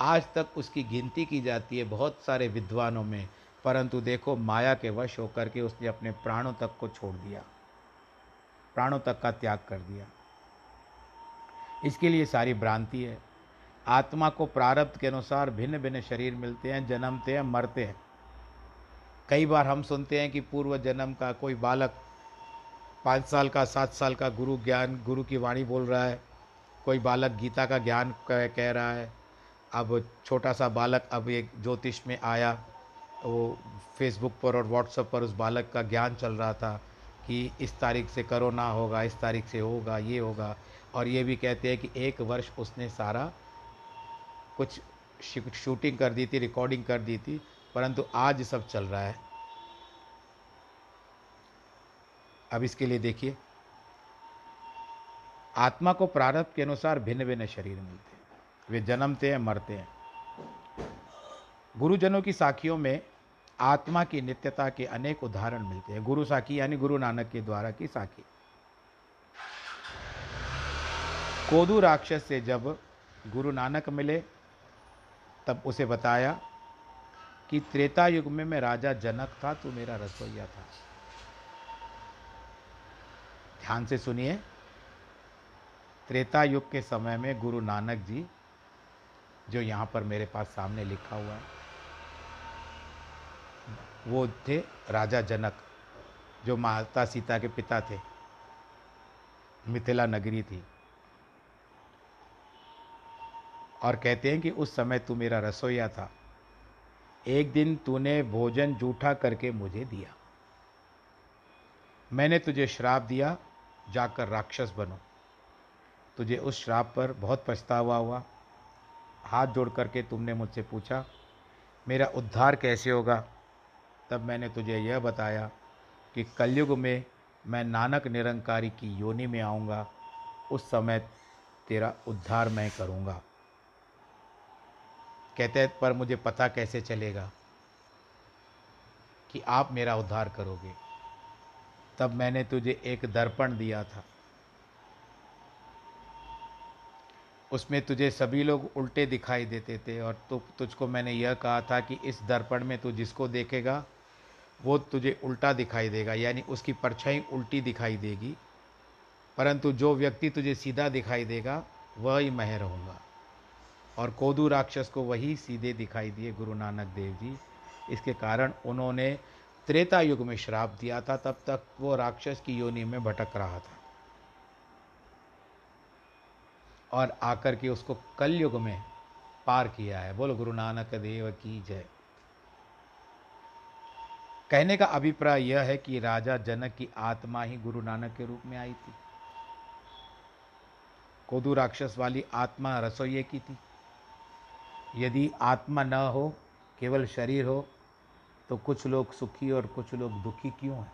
आज तक उसकी गिनती की जाती है बहुत सारे विद्वानों में, परंतु देखो माया के वश होकर के उसने अपने प्राणों तक को छोड़ दिया, प्राणों तक का त्याग कर दिया। इसके लिए सारी भ्रांति है। आत्मा को प्रारब्ध के अनुसार भिन्न भिन्न शरीर मिलते हैं, जन्मते हैं, मरते हैं। कई बार हम सुनते हैं कि पूर्व जन्म का कोई बालक पाँच साल का, सात साल का गुरु ज्ञान, गुरु की वाणी बोल रहा है, कोई बालक गीता का ज्ञान कह रहा है। अब छोटा सा बालक, अब एक ज्योतिष में आया, वो फेसबुक पर और व्हाट्सएप पर उस बालक का ज्ञान चल रहा था कि इस तारीख से करोना होगा, इस तारीख से होगा, ये होगा। और ये भी कहते हैं कि एक वर्ष उसने सारा कुछ शूटिंग कर दी थी रिकॉर्डिंग कर दी थी। परंतु आज सब चल रहा है। अब इसके लिए देखिए, आत्मा को प्रारब्ध के अनुसार भिन्न भिन्न शरीर मिलते हैं। वे जन्मते हैं, मरते हैं। गुरुजनों की साखियों में आत्मा की नित्यता के अनेक उदाहरण मिलते हैं। गुरु साखी यानी गुरु नानक के द्वारा की साखी। कोदू राक्षस से जब गुरु नानक मिले, तब उसे बताया कि त्रेता युग में मैं राजा जनक था तो मेरा रसोईया था। ध्यान से सुनिए। त्रेता युग के समय में गुरु नानक जी, जो यहाँ पर मेरे पास सामने लिखा हुआ है, वो थे राजा जनक, जो माता सीता के पिता थे। मिथिला नगरी थी। और कहते हैं कि उस समय तू मेरा रसोईया था। एक दिन तूने भोजन जूठा करके मुझे दिया। मैंने तुझे श्राप दिया, जाकर राक्षस बनो। तुझे उस श्राप पर बहुत पछतावा हुआ। हाथ जोड़ करके तुमने मुझसे पूछा, मेरा उद्धार कैसे होगा? तब मैंने तुझे यह बताया कि कलयुग में मैं नानक निरंकारी की योनि में आऊँगा। उस समय तेरा उद्धार मैं करूँगा। कहते हैं, पर मुझे पता कैसे चलेगा कि आप मेरा उद्धार करोगे? तब मैंने तुझे एक दर्पण दिया था। उसमें तुझे सभी लोग उल्टे दिखाई देते थे और तो तुझको मैंने यह कहा था कि इस दर्पण में तू जिसको देखेगा, वो तुझे उल्टा दिखाई देगा, यानी उसकी परछाई उल्टी दिखाई देगी। परंतु जो व्यक्ति तुझे सीधा दिखाई देगा, वह ही मैं रहूँगा और कोदू राक्षस को वही सीधे दिखाई दिए गुरु नानक देव जी। इसके कारण उन्होंने त्रेता युग में श्राप दिया था, तब तक वो राक्षस की योनि में भटक रहा था। और आकर के उसको कलयुग में पार किया है। बोलो, गुरु नानक देव की जय। कहने का अभिप्राय यह है कि राजा जनक की आत्मा ही गुरु नानक के रूप में आई थी। कोदू राक्षस वाली आत्मा रसोइये की थी। यदि आत्मा न हो, केवल शरीर हो तो कुछ लोग सुखी और कुछ लोग दुखी क्यों हैं?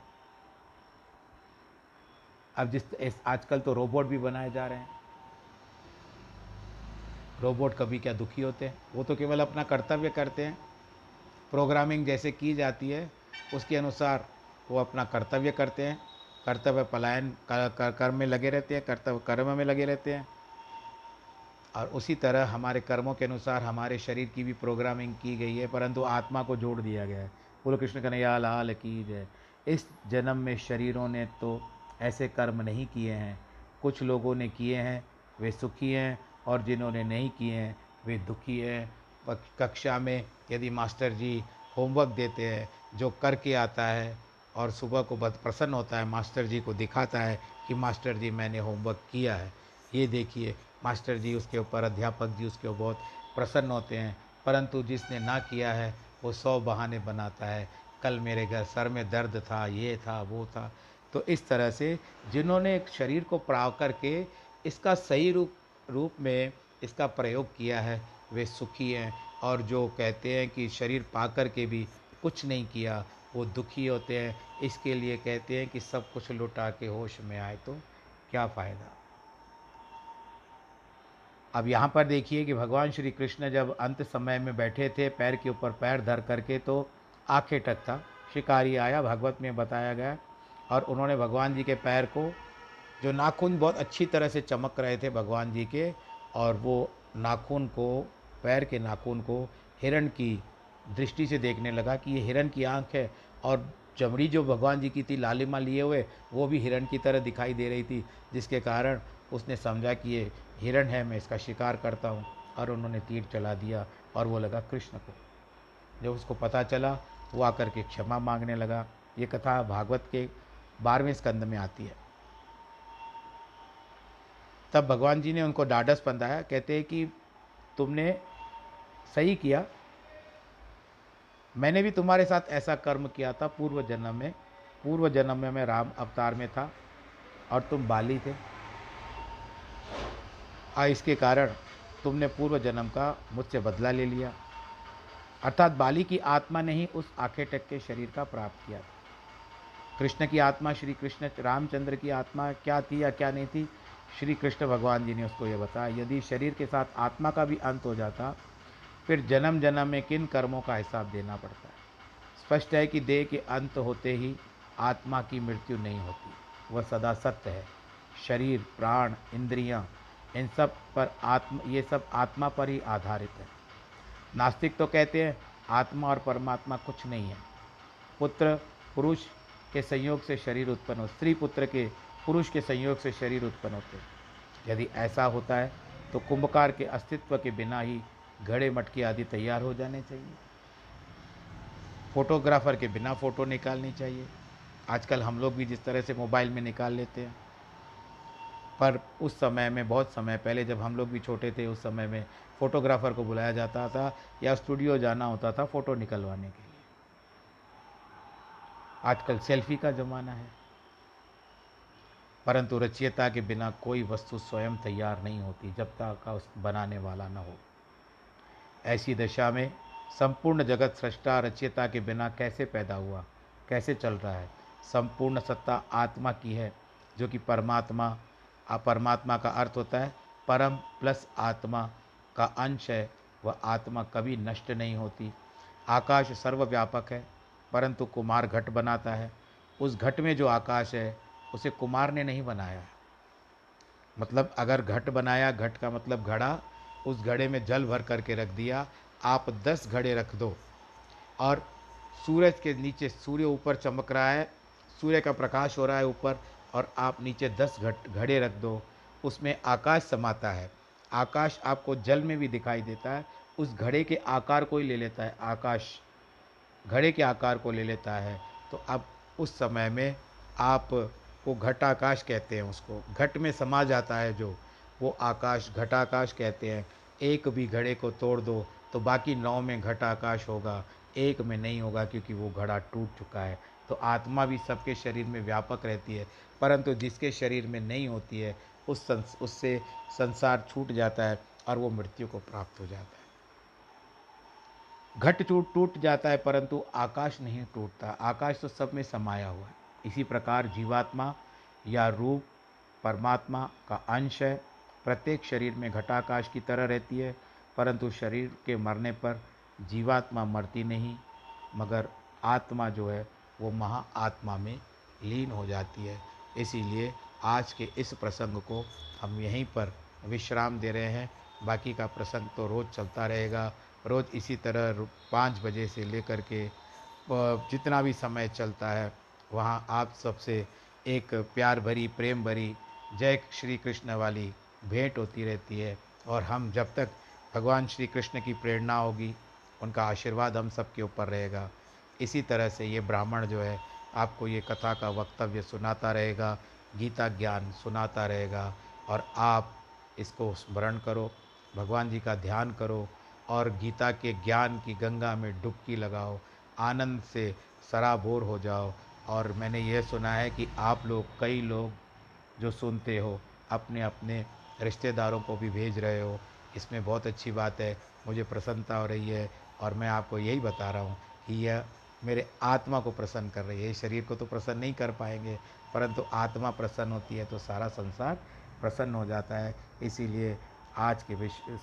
अब जिस आजकल तो रोबोट भी बनाए जा रहे हैं। रोबोट कभी क्या दुखी होते हैं? वो तो केवल अपना कर्तव्य करते हैं। प्रोग्रामिंग जैसे की जाती है, उसके अनुसार वो अपना कर्तव्य करते हैं। कर्तव्य पलायन कर्म में लगे रहते हैं, कर्तव्य, कर्म में लगे रहते हैं। और उसी तरह हमारे कर्मों के अनुसार हमारे शरीर की भी प्रोग्रामिंग की गई है, परंतु आत्मा को जोड़ दिया गया है। बोलो कृष्ण कन्हैया, लाल की जय। इस जन्म में शरीरों ने तो ऐसे कर्म नहीं किए हैं। कुछ लोगों ने किए हैं, वे सुखी हैं, और जिन्होंने नहीं किए हैं, वे दुखी हैं। कक्षा में यदि मास्टर जी होमवर्क देते हैं, जो करके आता है, और सुबह को बहुत प्रसन्न होता है, मास्टर जी को दिखाता है कि मास्टर जी मैंने होमवर्क किया है। ये देखिए मास्टर जी उसके ऊपर, अध्यापक जी उसके ऊपर बहुत प्रसन्न होते हैं। परंतु जिसने ना किया है, वो सौ बहाने बनाता है। कल मेरे घर सर में दर्द था, ये था, वो था। तो इस तरह से जिन्होंने शरीर को प्राव करके इसका सही रूप रूप में इसका प्रयोग किया है, वे सुखी हैं और जो कहते हैं कि शरीर पा कर के भी कुछ नहीं किया, वो दुखी होते हैं। इसके लिए कहते हैं कि सब कुछ लुटा के होश में आए तो क्या फ़ायदा? अब यहाँ पर देखिए कि भगवान श्री कृष्ण जब अंत समय में बैठे थे, पैर के ऊपर पैर धर करके तो आँखें टक था। शिकारी आया, भगवत में बताया गया और उन्होंने भगवान जी के पैर को, जो नाखून बहुत अच्छी तरह से चमक रहे थे भगवान जी के, और वो नाखून को, पैर के नाखून को हिरण की दृष्टि से देखने लगा कि ये हिरण की आँख है और चमड़ी जो भगवान जी की थी, लालिमा लिए हुए, वो भी हिरण की तरह दिखाई दे रही थी, जिसके कारण उसने समझा कि ये हिरण है, मैं इसका शिकार करता हूँ। और उन्होंने तीर चला दिया और वो लगा कृष्ण को। जब उसको पता चला, वो आकर के क्षमा मांगने लगा। ये कथा भागवत के बारहवें स्कंद में आती है। तब भगवान जी ने उनको डाडस बंधाया कहते हैं कि तुमने सही किया। मैंने भी तुम्हारे साथ ऐसा कर्म किया था। पूर्व जन्म में, पूर्व जन्म में मैं राम अवतार में था और तुम बाली थे। आ इसके कारण तुमने पूर्व जन्म का मुझसे बदला ले लिया। अर्थात बाली की आत्मा ने ही उस आखे टक के शरीर का प्राप्त किया था। कृष्ण की आत्मा, श्री कृष्ण, रामचंद्र की आत्मा क्या थी या क्या नहीं थी, श्री कृष्ण भगवान जी ने उसको ये बताया। यदि शरीर के साथ आत्मा का भी अंत हो जाता, फिर जन्म जन्म में किन कर्मों का हिसाब देना पड़ता? है स्पष्ट है कि देह के अंत होते ही आत्मा की मृत्यु नहीं होती। वह सदा सत्य है। शरीर, प्राण, इंद्रियाँ इन सब पर आत्म, ये सब आत्मा पर ही आधारित है। नास्तिक तो कहते हैं, आत्मा और परमात्मा कुछ नहीं है। पुत्र, पुरुष के संयोग से शरीर उत्पन्न हो, स्त्री पुत्र के, पुरुष के संयोग से शरीर उत्पन्न होते यदि ऐसा होता है तो कुंभकार के अस्तित्व के बिना ही घड़े मटकी आदि तैयार हो जाने चाहिए। फोटोग्राफर के बिना फ़ोटो निकालनी चाहिए। आजकल हम लोग भी जिस तरह से मोबाइल में निकाल लेते हैं पर उस समय में, बहुत समय पहले जब हम लोग भी छोटे थे, उस समय में फ़ोटोग्राफ़र को बुलाया जाता था या स्टूडियो जाना होता था फ़ोटो निकलवाने के लिए। आजकल सेल्फी का ज़माना है। परंतु रचयिता के बिना कोई वस्तु स्वयं तैयार नहीं होती, जब तक का उस बनाने वाला न हो। ऐसी दशा में संपूर्ण जगत सृष्टा रचयिता के बिना कैसे पैदा हुआ, कैसे चल रहा है? संपूर्ण सत्ता आत्मा की है, जो कि परमात्मा परमात्मा का अर्थ होता है परम प्लस आत्मा का अंश है। वह आत्मा कभी नष्ट नहीं होती। आकाश सर्वव्यापक है, परंतु कुमार घट बनाता है। उस घट में जो आकाश है, उसे कुमार ने नहीं बनाया। मतलब अगर घट बनाया, घट का मतलब घड़ा, उस घड़े में जल भर करके रख दिया, आप दस घड़े रख दो। और सूरज के नीचे सूर्य ऊपर चमक रहा है, सूर्य का प्रकाश हो रहा है ऊपर और आप नीचे दस घट, घड़े रख दो, उसमें आकाश समाता है। आकाश आपको जल में भी दिखाई देता है, उस घड़े के आकार को ही ले लेता है। आकाश घड़े के आकार को ले लेता है। तो अब उस समय में आप वो घटाकाश कहते हैं उसको। घट में समा जाता है जो, वो आकाश घटाकाश कहते हैं। एक भी घड़े को तोड़ दो तो बाकी नौ में घटाकाश होगा। एक में नहीं होगा क्योंकि वो घड़ा टूट चुका है। तो आत्मा भी सबके शरीर में व्यापक रहती है। परंतु जिसके शरीर में नहीं होती है, उस संस, उससे संसार छूट जाता है और वो मृत्यु को प्राप्त हो जाता है। घट टूट टूट जाता है, परंतु आकाश नहीं टूटता। आकाश तो सब में समाया हुआ है। इसी प्रकार जीवात्मा या रूप, परमात्मा का अंश है। प्रत्येक शरीर में घटाकाश की तरह रहती है, परंतु शरीर के मरने पर जीवात्मा मरती नहीं, मगर आत्मा जो है, वो महाआत्मा में लीन हो जाती है। इसीलिए आज के इस प्रसंग को हम यहीं पर विश्राम दे रहे हैं। बाकी का प्रसंग तो रोज़ चलता रहेगा। रोज़ इसी तरह पाँच बजे से लेकर के जितना भी समय चलता है, वहाँ आप सबसे एक प्यार भरी, प्रेम भरी, जय श्री कृष्ण वाली भेंट होती रहती है। और हम जब तक भगवान श्री कृष्ण की प्रेरणा होगी, उनका आशीर्वाद हम सबके ऊपर रहेगा। इसी तरह से ये ब्राह्मण जो है आपको ये कथा का वक्तव्य सुनाता रहेगा, गीता ज्ञान सुनाता रहेगा और आप इसको स्मरण करो, भगवान जी का ध्यान करो और गीता के ज्ञान की गंगा में डुबकी लगाओ, आनंद से सराबोर हो जाओ और मैंने यह सुना है कि आप लोग, कई लोग जो सुनते हो, अपने अपने रिश्तेदारों को भी भेज रहे हो। इसमें बहुत अच्छी बात है, मुझे प्रसन्नता हो रही है और मैं आपको यही बता रहा हूँ कि यह मेरे आत्मा को प्रसन्न कर रही है। शरीर को तो प्रसन्न नहीं कर पाएँगे, परंतु आत्मा प्रसन्न होती है तो सारा संसार प्रसन्न हो जाता है। इसीलिए आज के विश्व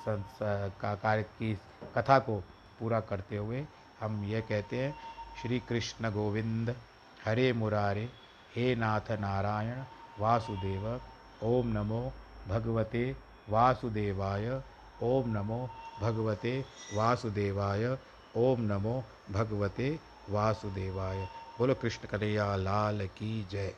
का कार्य की कथा को पूरा करते हुए हम यह कहते हैं, श्री कृष्ण गोविंद, हरे मुरारे, हे नाथ नारायण, वासुदेव, ओम नमो भगवते वासुदेवाय, ओम नमो भगवते वासुदेवाय, ओम नमो भगवते वासुदेवाय। बोलो कृष्ण कन्हैया लाल की जय।